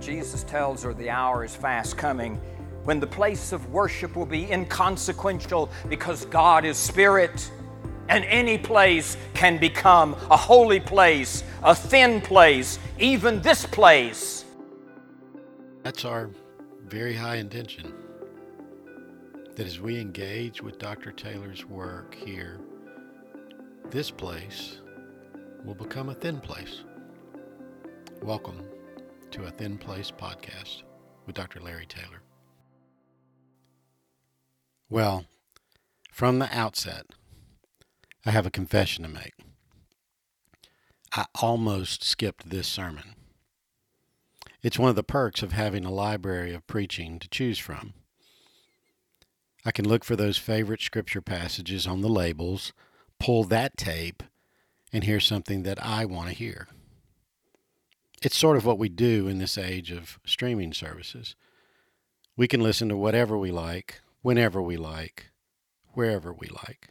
Jesus tells her the hour is fast coming when the place of worship will be inconsequential because God is spirit. And any place can become a holy place, a thin place, even this place. That's our very high intention. That as we engage with Dr. Taylor's work here, this place will become a thin place. Welcome to a Thin Place podcast with Dr. Larry Taylor. Well, from the outset, I have a confession to make. I almost skipped this sermon. It's one of the perks of having a library of preaching to choose from. I can look for those favorite scripture passages on the labels, pull that tape, and hear something that I want to hear. It's sort of what we do in this age of streaming services. We can listen to whatever we like, whenever we like, wherever we like.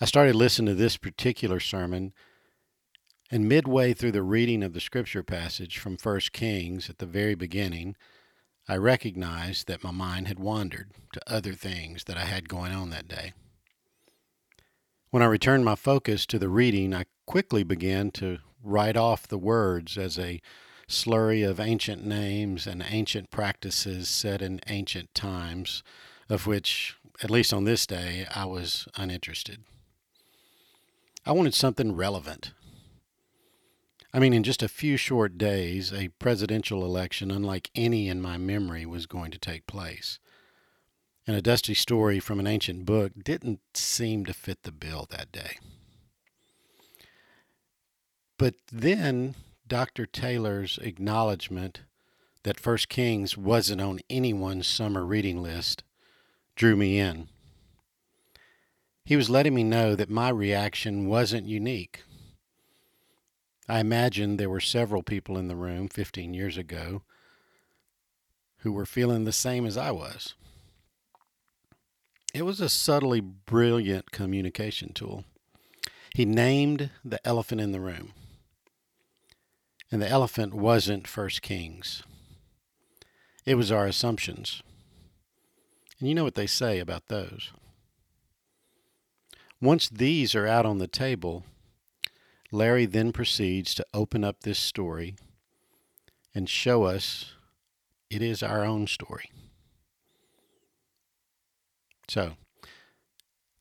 I started listening to this particular sermon, and midway through the reading of the scripture passage from 1 Kings at the very beginning, I recognized that my mind had wandered to other things that I had going on that day. When I returned my focus to the reading, I quickly began to write off the words as a slurry of ancient names and ancient practices set in ancient times, of which, at least on this day, I was uninterested. I wanted something relevant. I mean, in just a few short days, a presidential election unlike any in my memory was going to take place. And a dusty story from an ancient book didn't seem to fit the bill that day. But then Dr. Taylor's acknowledgement that First Kings wasn't on anyone's summer reading list drew me in. He was letting me know that my reaction wasn't unique. I imagine there were several people in the room 15 years ago who were feeling the same as I was. It was a subtly brilliant communication tool. He named the elephant in the room. And the elephant wasn't First Kings. It was our assumptions. And you know what they say about those. Once these are out on the table, Larry then proceeds to open up this story and show us it is our own story. So,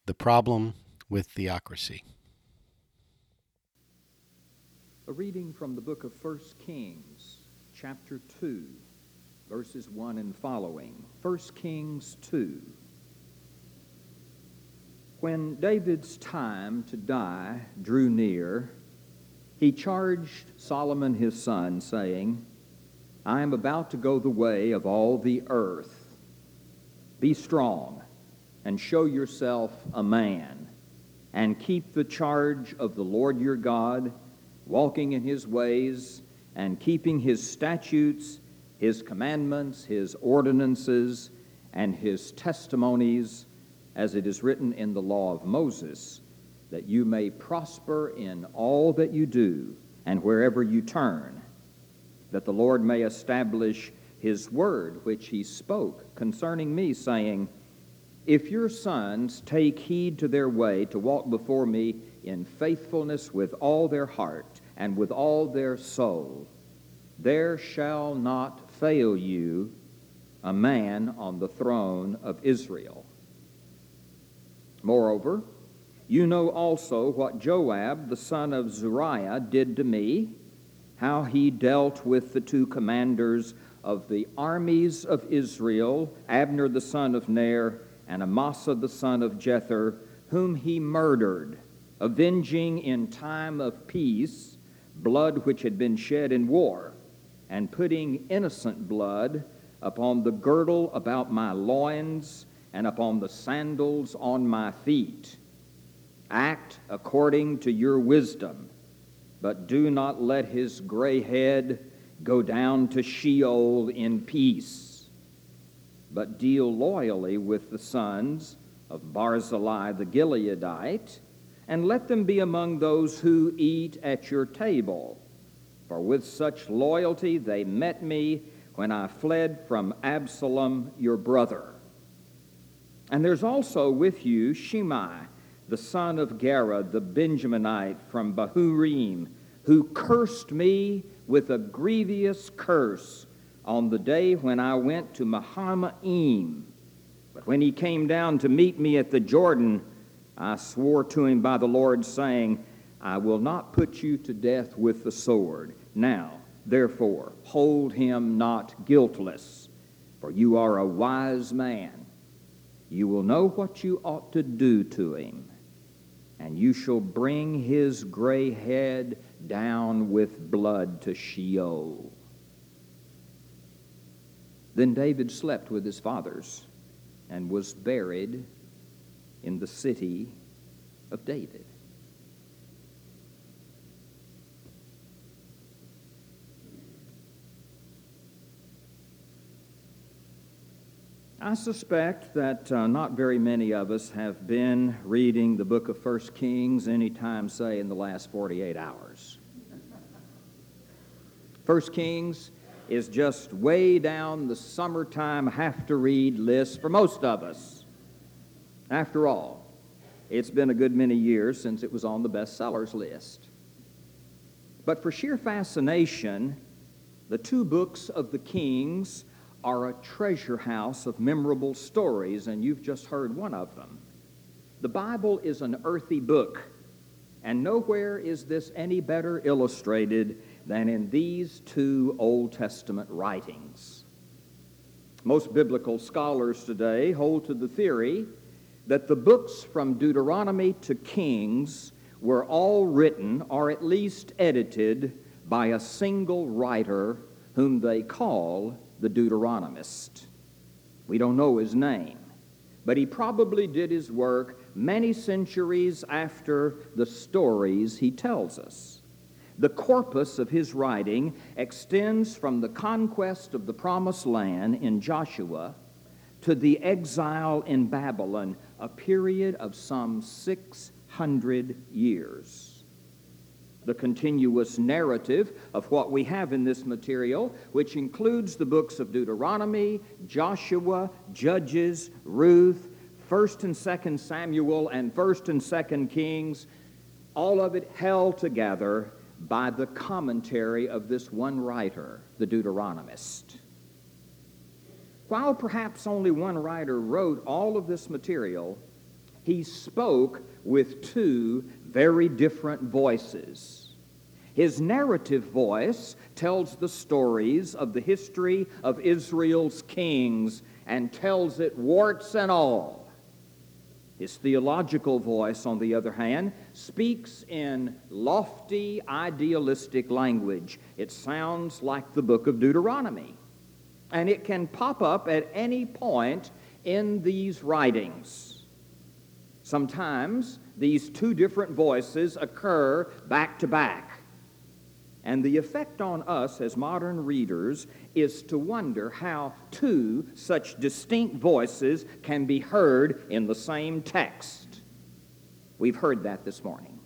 the problem with theocracy. A reading from the book of 1 Kings, chapter 2, verses 1 and following. 1 Kings 2. When David's time to die drew near, he charged Solomon his son, saying, I am about to go the way of all the earth. Be strong and show yourself a man, and keep the charge of the Lord your God walking in his ways and keeping his statutes, his commandments, his ordinances, and his testimonies, as it is written in the law of Moses, that you may prosper in all that you do and wherever you turn, that the Lord may establish his word which he spoke concerning me, saying, If your sons take heed to their way to walk before me in faithfulness with all their heart, and with all their soul, there shall not fail you a man on the throne of Israel. Moreover, you know also what Joab, the son of Zeruiah, did to me, how he dealt with the two commanders of the armies of Israel, Abner the son of Ner, and Amasa the son of Jether, whom he murdered, avenging in time of peace blood which had been shed in war, and putting innocent blood upon the girdle about my loins and upon the sandals on my feet. Act according to your wisdom, but do not let his gray head go down to Sheol in peace, but deal loyally with the sons of Barzillai the Gileadite and let them be among those who eat at your table. for with such loyalty they met me when I fled from Absalom your brother. And there's also with you Shimei, the son of Gera, the Benjaminite from Bahurim, who cursed me with a grievous curse on the day when I went to Mahanaim. But when he came down to meet me at the Jordan, I swore to him by the Lord, saying, I will not put you to death with the sword. Now, therefore, hold him not guiltless, for you are a wise man. You will know what you ought to do to him, and you shall bring his gray head down with blood to Sheol. Then David slept with his fathers and was buried in the city of David. I suspect that uh, not very many of us have been reading the book of First Kings anytime, say, in the last 48 hours. First Kings is just way down the summertime have to read list for most of us. After all, it's been a good many years since it was on the bestsellers list. But for sheer fascination, the two books of the Kings are a treasure house of memorable stories, and you've just heard one of them. The Bible is an earthy book, and nowhere is this any better illustrated than in these two Old Testament writings. Most biblical scholars today hold to the theory that the books from Deuteronomy to Kings were all written, or at least edited, by a single writer whom they call the Deuteronomist. We don't know his name, but he probably did his work many centuries after the stories he tells us. The corpus of his writing extends from the conquest of the Promised Land in Joshua to the exile in Babylon, a period of some 600 years the continuous narrative of what we have in this material, which includes the books of Deuteronomy, Joshua, Judges, Ruth, 1st and 2nd Samuel, and 1st and 2nd Kings, all of it held together by the commentary of this one writer, the Deuteronomist. While perhaps only one writer wrote all of this material, he spoke with two very different voices. His narrative voice tells the stories of the history of Israel's kings and tells it warts and all. His theological voice, on the other hand, speaks in lofty, idealistic language. It sounds like the book of Deuteronomy. And it can pop up at any point in these writings. Sometimes these two different voices occur back to back. And the effect on us as modern readers is to wonder how two such distinct voices can be heard in the same text. We've heard that this morning.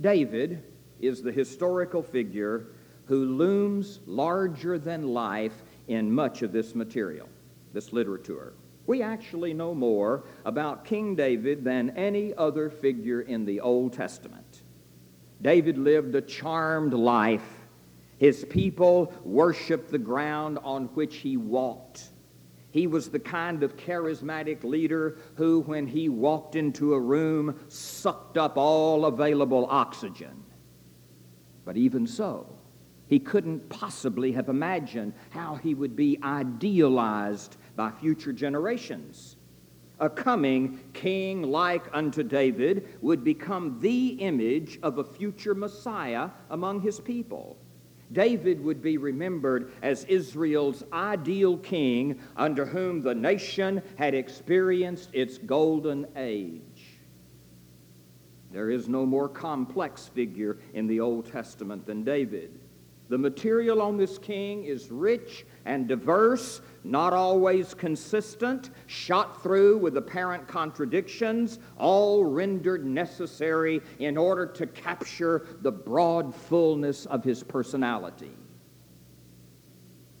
David is the historical figure who looms larger than life in much of this material, this literature. We actually know more about King David than any other figure in the Old Testament. David lived a charmed life. His people worshiped the ground on which he walked. He was the kind of charismatic leader who, when he walked into a room, sucked up all available oxygen. But even so, he couldn't possibly have imagined how he would be idealized by future generations. A coming king like unto David would become the image of a future Messiah among his people. David would be remembered as Israel's ideal king under whom the nation had experienced its golden age. There is no more complex figure in the Old Testament than David. The material on this king is rich and diverse, not always consistent, shot through with apparent contradictions, all rendered necessary in order to capture the broad fullness of his personality.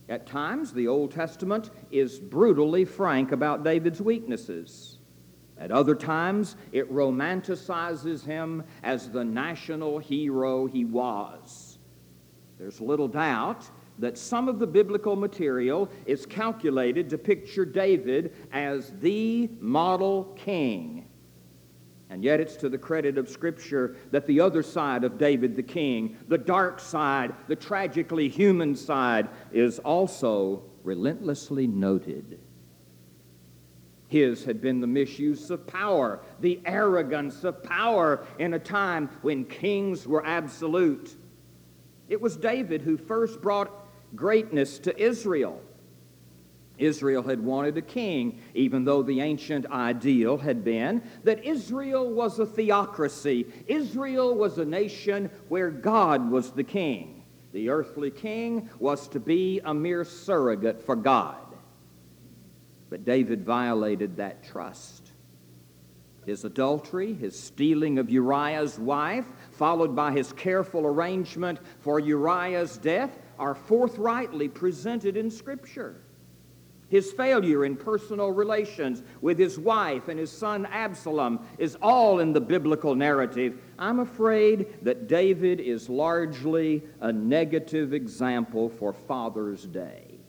At times, the Old Testament is brutally frank about David's weaknesses. At other times, it romanticizes him as the national hero he was. There's little doubt that some of the biblical material is calculated to picture David as the model king. And yet, it's to the credit of Scripture that the other side of David the king, the dark side, the tragically human side, is also relentlessly noted. His had been the misuse of power, the arrogance of power in a time when kings were absolute. It was David who first brought greatness to Israel. Israel had wanted a king, even though the ancient ideal had been that Israel was a theocracy. Israel was a nation where God was the king. The earthly king was to be a mere surrogate for God. But David violated that trust. His adultery, his stealing of Uriah's wife, followed by his careful arrangement for Uriah's death, are forthrightly presented in Scripture. His failure in personal relations with his wife and his son Absalom is all in the biblical narrative. I'm afraid that David is largely a negative example for Father's Day.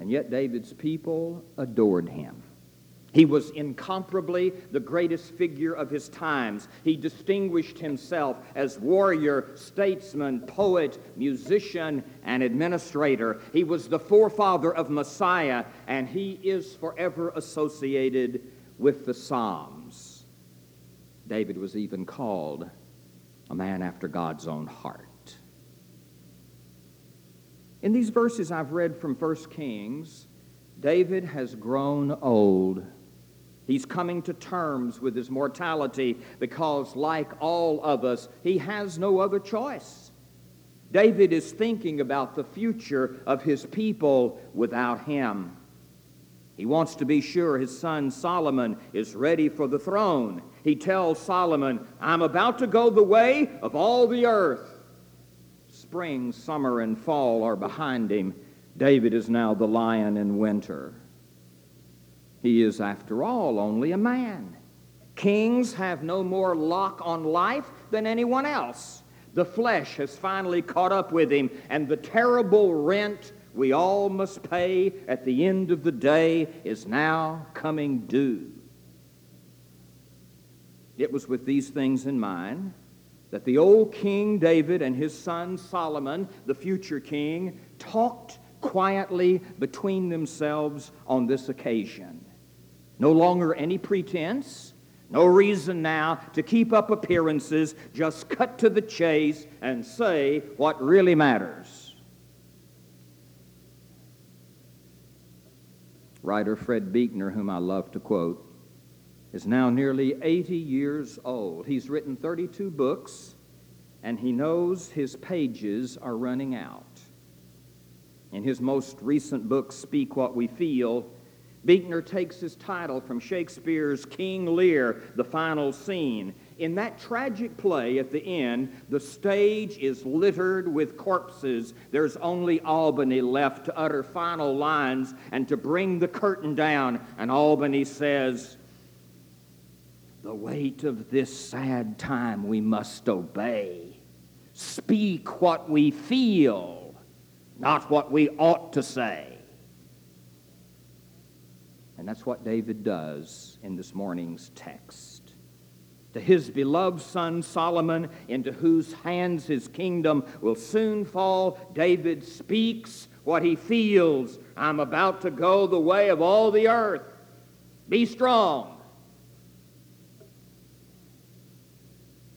And yet, David's people adored him. He was incomparably the greatest figure of his times. He distinguished himself as warrior, statesman, poet, musician, and administrator. He was the forefather of Messiah, and he is forever associated with the Psalms. David was even called a man after God's own heart. In these verses I've read from 1 Kings, David has grown old. He's coming to terms with his mortality because, like all of us, he has no other choice. David is thinking about the future of his people without him. He wants to be sure his son Solomon is ready for the throne. He tells Solomon, I'm about to go the way of all the earth. Spring, summer, and fall are behind him. David is now the lion in winter. He is, after all, only a man. Kings have no more lock on life than anyone else. The flesh has finally caught up with him, and the terrible rent we all must pay at the end of the day is now coming due. It was with these things in mind that the old King David and his son Solomon, the future king, talked quietly between themselves on this occasion. No longer any pretense. No reason now to keep up appearances. Just cut to the chase and say what really matters. Writer Fred Buechner, whom I love to quote, is now nearly 80 years old. He's written 32 books, and he knows his pages are running out. In his most recent book, Speak What We Feel, Buechner takes his title from Shakespeare's King Lear, the final scene. In that tragic play at the end, the stage is littered with corpses. There's only Albany left to utter final lines and to bring the curtain down. And Albany says, The weight of this sad time we must obey. Speak what we feel, not what we ought to say. And that's what David does in this morning's text. To his beloved son Solomon, into whose hands his kingdom will soon fall, David speaks what he feels. I'm about to go the way of all the earth. Be strong.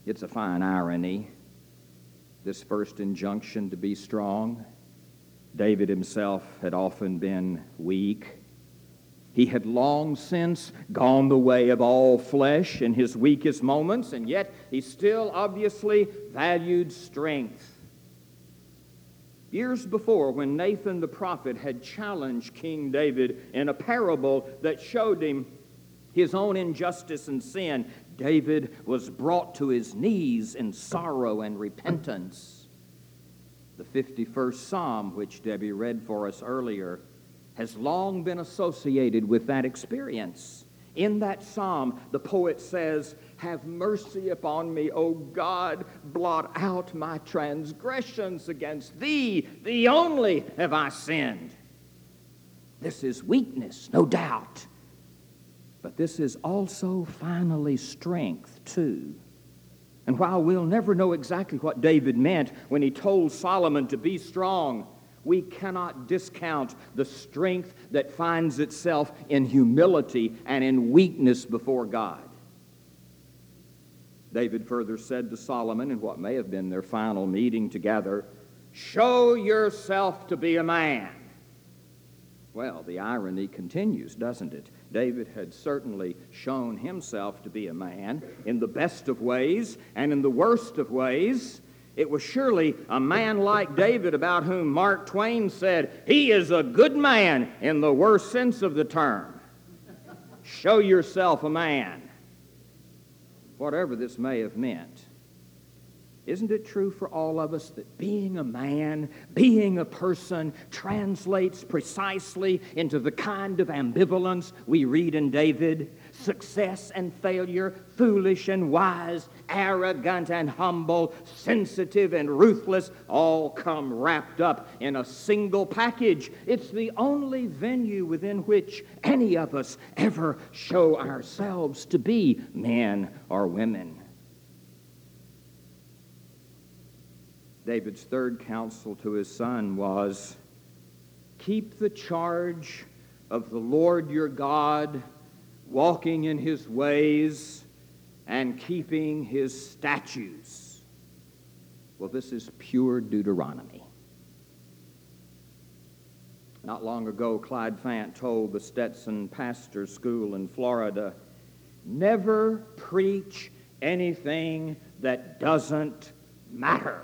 It's a fine irony, this first injunction to be strong. David himself had often been weak he had long since gone the way of all flesh in his weakest moments, and yet he still obviously valued strength. Years before, when Nathan the prophet had challenged King David in a parable that showed him his own injustice and sin, David was brought to his knees in sorrow and repentance. The 51st Psalm, which Debbie read for us earlier, has long been associated with that experience. In that psalm, the poet says, Have mercy upon me, O God, blot out my transgressions against thee. Thee only have I sinned. This is weakness, no doubt. But this is also finally strength, too. And while we'll never know exactly what David meant when he told Solomon to be strong, we cannot discount the strength that finds itself in humility and in weakness before God. David further said to Solomon in what may have been their final meeting together, Show yourself to be a man. Well, the irony continues, doesn't it? David had certainly shown himself to be a man in the best of ways and in the worst of ways. It was surely a man like David about whom Mark Twain said, He is a good man in the worst sense of the term. Show yourself a man. Whatever this may have meant. Isn't it true for all of us that being a man, being a person, translates precisely into the kind of ambivalence we read in David? Success and failure, foolish and wise, arrogant and humble, sensitive and ruthless, all come wrapped up in a single package. It's the only venue within which any of us ever show ourselves to be men or women. David's third counsel to his son was keep the charge of the Lord your God, walking in his ways and keeping his statutes. Well, this is pure Deuteronomy. Not long ago, Clyde Fant told the Stetson Pastor School in Florida never preach anything that doesn't matter.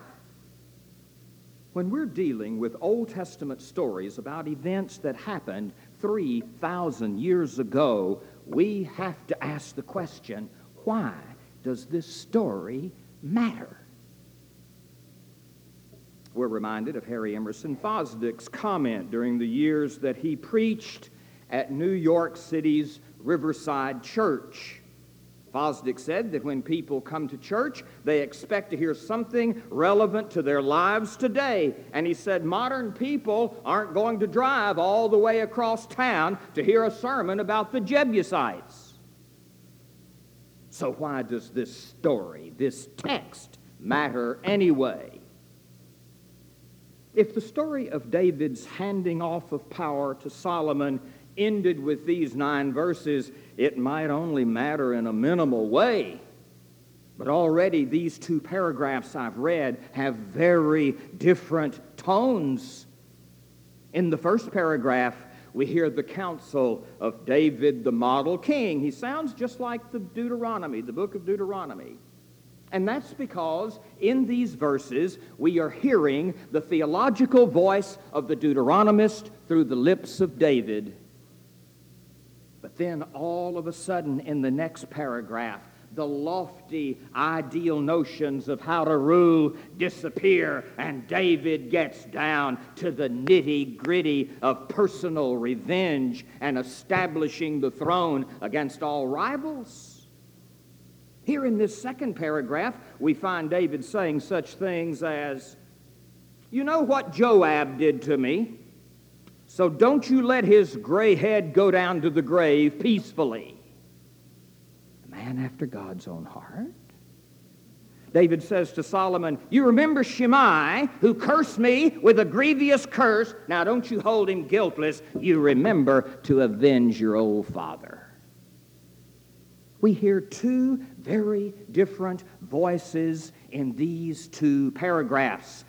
When we're dealing with Old Testament stories about events that happened 3,000 years ago, we have to ask the question why does this story matter? We're reminded of Harry Emerson Fosdick's comment during the years that he preached at New York City's Riverside Church. Fosdick said that when people come to church, they expect to hear something relevant to their lives today. And he said modern people aren't going to drive all the way across town to hear a sermon about the Jebusites. So, why does this story, this text, matter anyway? If the story of David's handing off of power to Solomon ended with these nine verses, it might only matter in a minimal way. But already these two paragraphs I've read have very different tones. In the first paragraph, we hear the counsel of David, the model king. He sounds just like the Deuteronomy, the book of Deuteronomy. And that's because in these verses we are hearing the theological voice of the Deuteronomist through the lips of David. But then all of a sudden, in the next paragraph, the lofty ideal notions of how to rule disappear, and David gets down to the nitty gritty of personal revenge and establishing the throne against all rivals. Here in this second paragraph, we find David saying such things as, You know what Joab did to me? So don't you let his gray head go down to the grave peacefully. A man after God's own heart. David says to Solomon, You remember Shimei, who cursed me with a grievous curse. Now don't you hold him guiltless. You remember to avenge your old father. We hear two very different voices in these two paragraphs.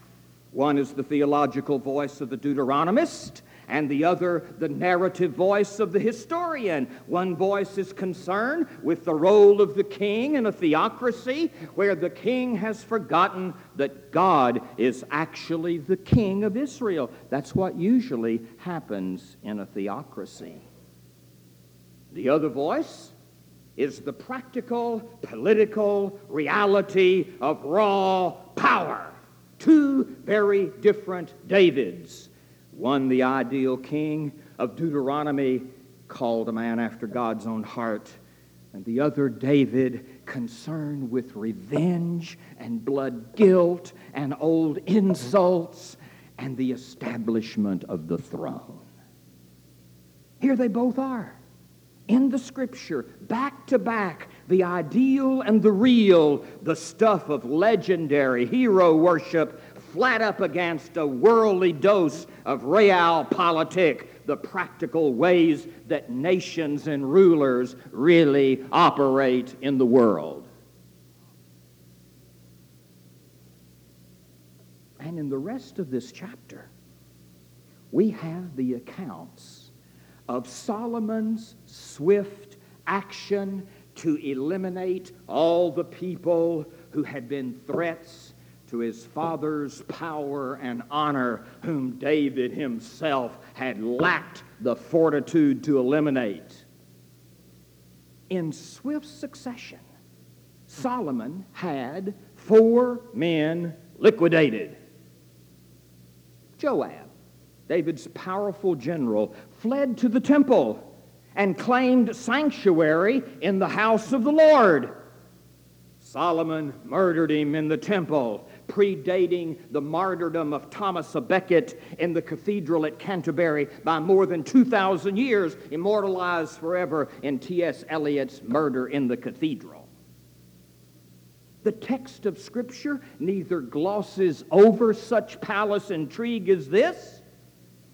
One is the theological voice of the Deuteronomist, and the other the narrative voice of the historian. One voice is concerned with the role of the king in a theocracy where the king has forgotten that God is actually the king of Israel. That's what usually happens in a theocracy. The other voice is the practical political reality of raw power. Two very different Davids. One, the ideal king of Deuteronomy, called a man after God's own heart, and the other, David, concerned with revenge and blood guilt and old insults and the establishment of the throne. Here they both are in the scripture, back to back, the ideal and the real, the stuff of legendary hero worship, flat up against a worldly dose of realpolitik, the practical ways that nations and rulers really operate in the world. And in the rest of this chapter, we have the accounts of Solomon's swift action to eliminate all the people who had been threats to his father's power and honor, whom David himself had lacked the fortitude to eliminate. In swift succession, Solomon had four men liquidated Joab, David's powerful general, fled to the temple and claimed sanctuary in the house of the Lord. Solomon murdered him in the temple, predating the martyrdom of Thomas à Becket in the cathedral at Canterbury by more than 2,000 years, immortalized forever in T.S. Eliot's Murder in the Cathedral. The text of Scripture neither glosses over such palace intrigue as this,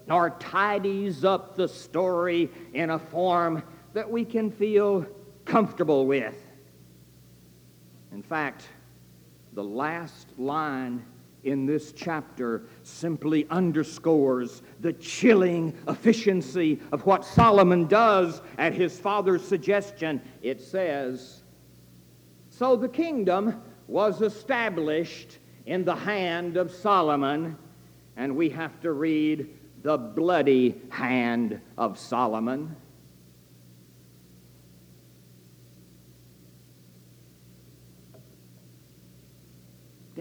nor tidies up the story in a form that we can feel comfortable with. In fact, the last line in this chapter simply underscores the chilling efficiency of what Solomon does at his father's suggestion. It says, So the kingdom was established in the hand of Solomon, and we have to read the bloody hand of Solomon.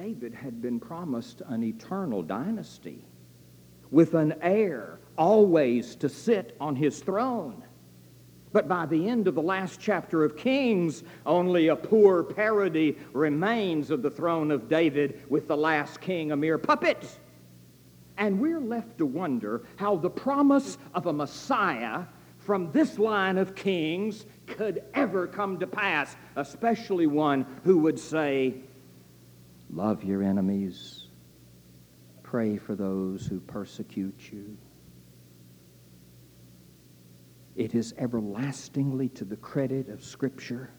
David had been promised an eternal dynasty with an heir always to sit on his throne. But by the end of the last chapter of Kings, only a poor parody remains of the throne of David, with the last king a mere puppet. And we're left to wonder how the promise of a Messiah from this line of kings could ever come to pass, especially one who would say, Love your enemies, pray for those who persecute you. It is everlastingly to the credit of Scripture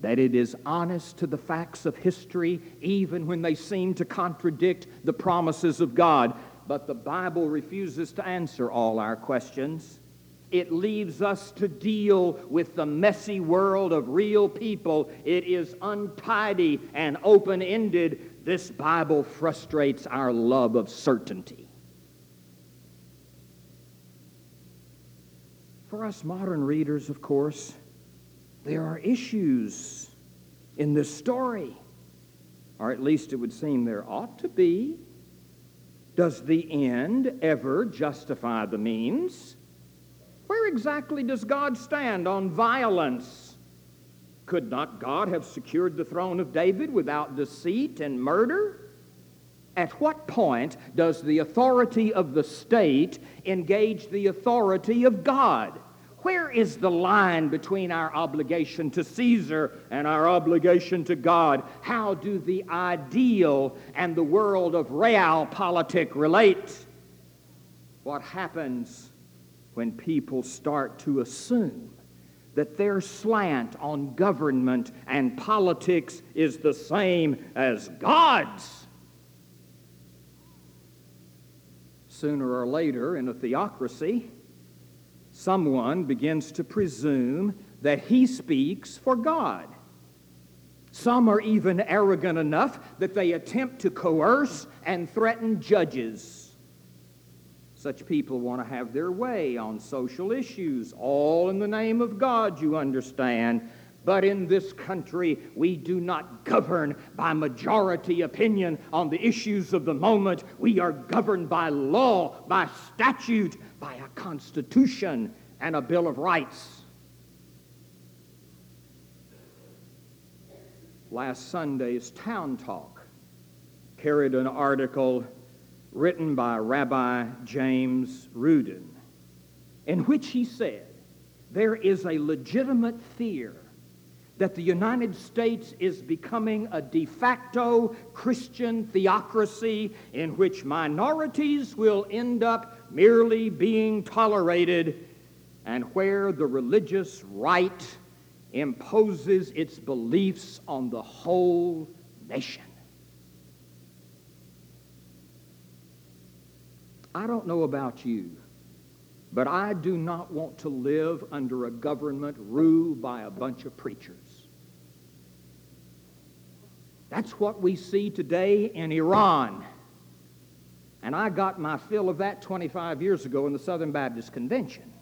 that it is honest to the facts of history, even when they seem to contradict the promises of God but the Bible refuses to answer all our questions. It leaves us to deal with the messy world of real people. It is untidy and open ended. This Bible frustrates our love of certainty. For us modern readers, of course, there are issues in this story, or at least it would seem there ought to be. Does the end ever justify the means? Where exactly does God stand on violence? Could not God have secured the throne of David without deceit and murder? At what point does the authority of the state engage the authority of God? Where is the line between our obligation to Caesar and our obligation to God? How do the ideal and the world of realpolitik relate? What happens when people start to assume that their slant on government and politics is the same as God's? Sooner or later, in a theocracy, someone begins to presume that he speaks for God. Some are even arrogant enough that they attempt to coerce and threaten judges. Such people want to have their way on social issues, all in the name of God, you understand. But in this country, we do not govern by majority opinion on the issues of the moment. We are governed by law, by statute, by a constitution, and a Bill of Rights. last Sunday's Town Talk carried an article written by Rabbi James Rudin, in which he said there is a legitimate fear that the United States is becoming a de facto Christian theocracy in which minorities will end up merely being tolerated and where the religious right imposes its beliefs on the whole nation. I don't know about you, but I do not want to live under a government ruled by a bunch of preachers. That's what we see today in Iran. And I got my fill of that 25 years ago in the Southern Baptist Convention.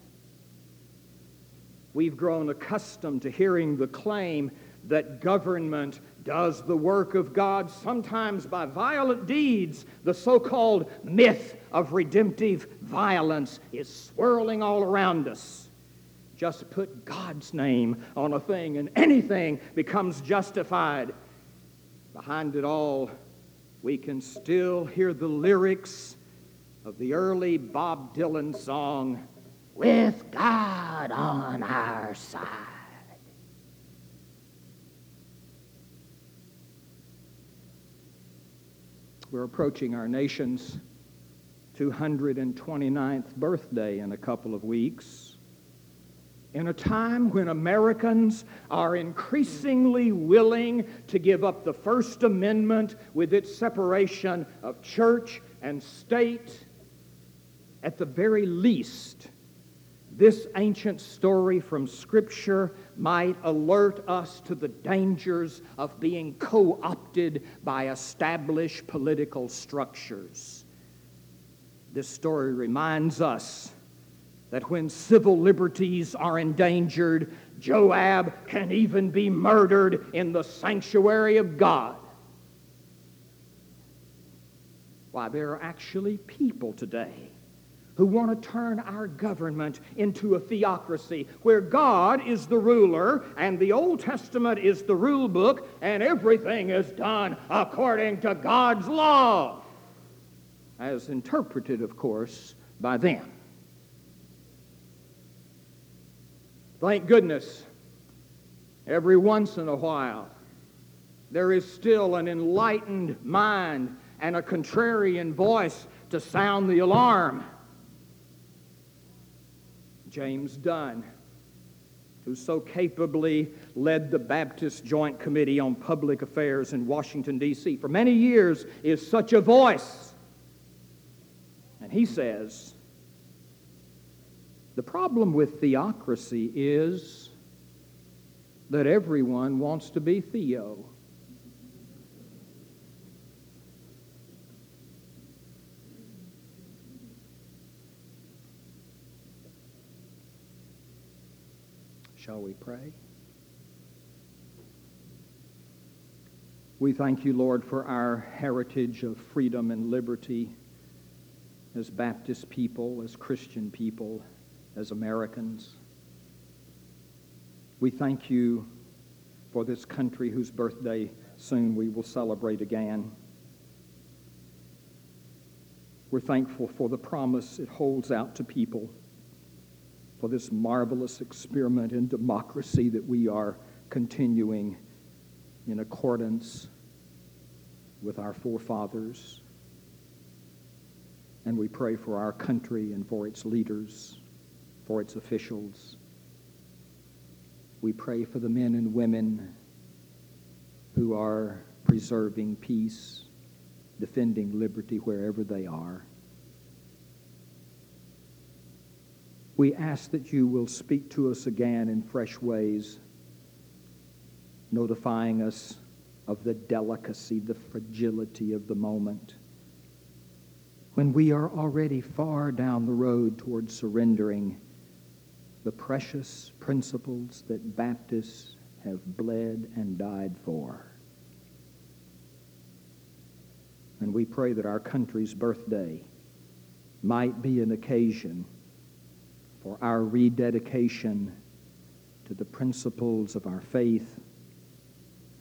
We've grown accustomed to hearing the claim that government does the work of God, sometimes by violent deeds. The so called myth of redemptive violence is swirling all around us. Just put God's name on a thing, and anything becomes justified. Behind it all, we can still hear the lyrics of the early Bob Dylan song with God on our side. We're approaching our nation's 229th birthday in a couple of weeks. In a time when Americans are increasingly willing to give up the First Amendment with its separation of church and state, at the very least, this ancient story from Scripture might alert us to the dangers of being co opted by established political structures. This story reminds us that when civil liberties are endangered, Joab can even be murdered in the sanctuary of God. Why, there are actually people today who want to turn our government into a theocracy where God is the ruler and the Old Testament is the rule book and everything is done according to God's law, as interpreted, of course, by them. Thank goodness, every once in a while, there is still an enlightened mind and a contrarian voice to sound the alarm. James Dunn, who so capably led the Baptist Joint Committee on Public Affairs in Washington, D.C., for many years is such a voice. And he says, the problem with theocracy is that everyone wants to be Theo. Shall we pray? We thank you, Lord, for our heritage of freedom and liberty as Baptist people, as Christian people, as Americans. We thank you for this country whose birthday soon we will celebrate again. We're thankful for the promise it holds out to people for this marvelous experiment in democracy that we are continuing in accordance with our forefathers. And we pray for our country and for its leaders, for its officials. We pray for the men and women who are preserving peace, defending liberty wherever they are. We ask that you will speak to us again in fresh ways, notifying us of the delicacy, the fragility of the moment. When we are already far down the road towards surrendering the precious principles that Baptists have bled and died for. And we pray that our country's birthday might be an occasion for our rededication to the principles of our faith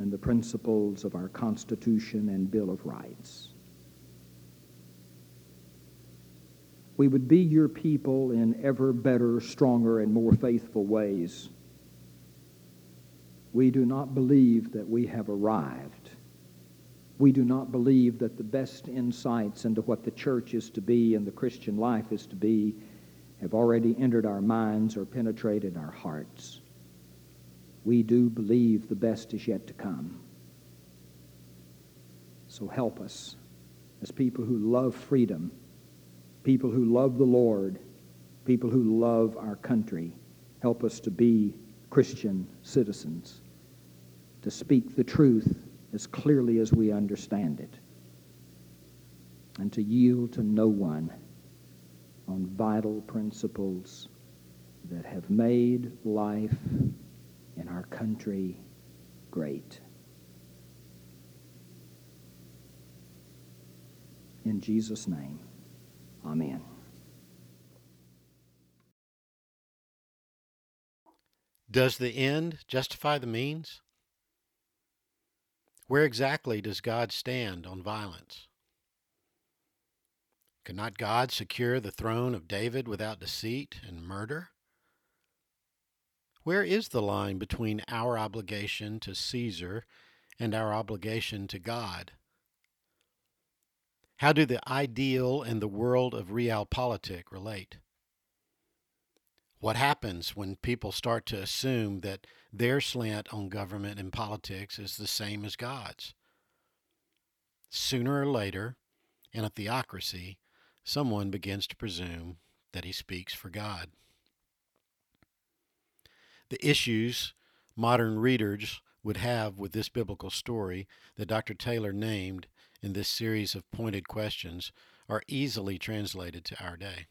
and the principles of our Constitution and Bill of Rights. We would be your people in ever better, stronger, and more faithful ways. We do not believe that we have arrived. We do not believe that the best insights into what the church is to be and the Christian life is to be have already entered our minds or penetrated our hearts. We do believe the best is yet to come. So help us as people who love freedom, people who love the Lord, people who love our country. Help us to be Christian citizens, to speak the truth as clearly as we understand it, and to yield to no one on vital principles that have made life in our country great. In Jesus' name, amen. Does the end justify the means? Where exactly does God stand on violence? Could not God secure the throne of David without deceit and murder? Where is the line between our obligation to Caesar and our obligation to God? How do the ideal and the world of realpolitik relate? What happens when people start to assume that their slant on government and politics is the same as God's? Sooner or later, in a theocracy, someone begins to presume that he speaks for God. The issues modern readers would have with this biblical story that Dr. Taylor named in this series of pointed questions are easily translated to our day.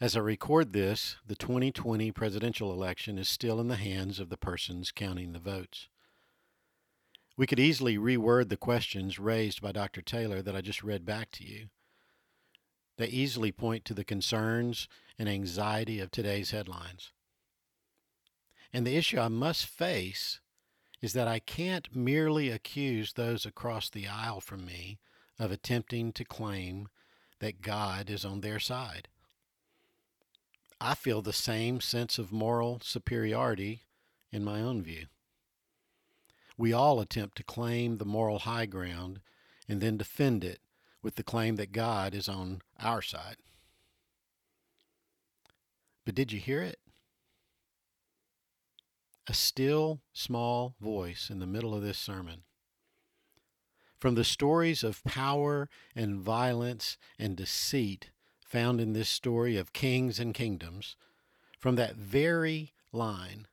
As I record this, the 2020 presidential election is still in the hands of the persons counting the votes. We could easily reword the questions raised by Dr. Taylor that I just read back to you. They easily point to the concerns and anxiety of today's headlines. And the issue I must face is that I can't merely accuse those across the aisle from me of attempting to claim that God is on their side. I feel the same sense of moral superiority in my own view. We all attempt to claim the moral high ground and then defend it with the claim that God is on our side. But did you hear it? A still, small voice in the middle of this sermon. From the stories of power and violence and deceit found in this story of kings and kingdoms, from that very line,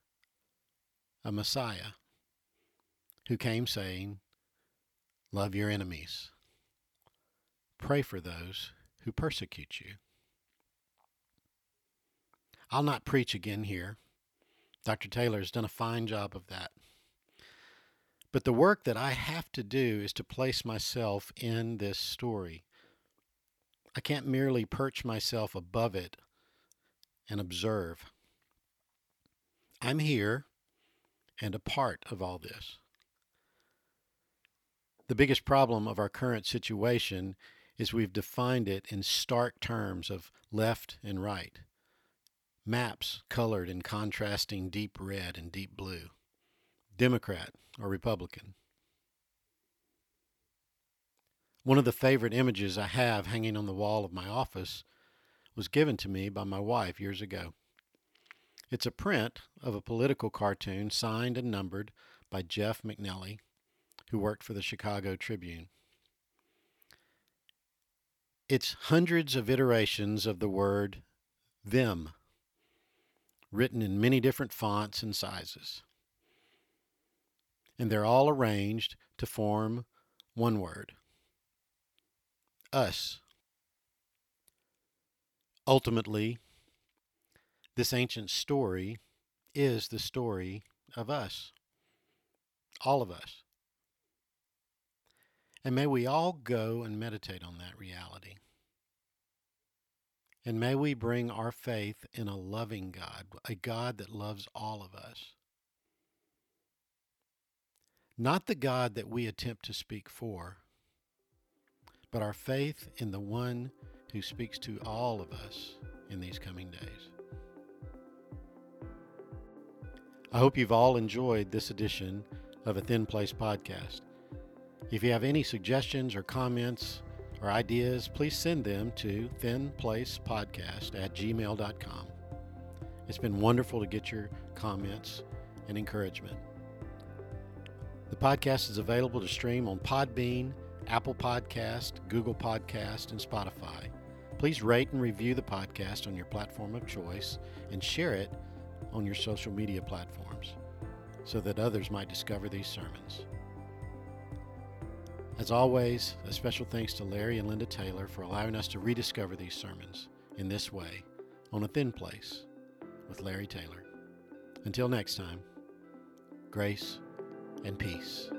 a Messiah who came saying, Love your enemies, pray for those who persecute you. I'll not preach again here. Dr. Taylor has done a fine job of that. But the work that I have to do is to place myself in this story I can't merely perch myself above it and observe. I'm here and a part of all this. The biggest problem of our current situation is we've defined it in stark terms of left and right, maps colored in contrasting deep red and deep blue, Democrat or Republican. One of the favorite images I have hanging on the wall of my office was given to me by my wife years ago. It's a print of a political cartoon signed and numbered by Jeff MacNelly, who worked for the Chicago Tribune. It's hundreds of iterations of the word them, written in many different fonts and sizes. And they're all arranged to form one word us. Ultimately, this ancient story is the story of us, all of us. And may we all go and meditate on that reality. And may we bring our faith in a loving God, a God that loves all of us. Not the God that we attempt to speak for, but our faith in the one who speaks to all of us in these coming days. I hope you've all enjoyed this edition of a Thin Place podcast. If you have any suggestions or comments or ideas, please send them to thinplacepodcast at gmail.com. It's been wonderful to get your comments and encouragement. The podcast is available to stream on Podbean, Apple Podcast, Google Podcast, and Spotify. Please rate and review the podcast on your platform of choice and share it on your social media platforms so that others might discover these sermons. As always, a special thanks to Larry and Linda Taylor for allowing us to rediscover these sermons in this way on a thin place with Larry Taylor. Until next time, grace and peace.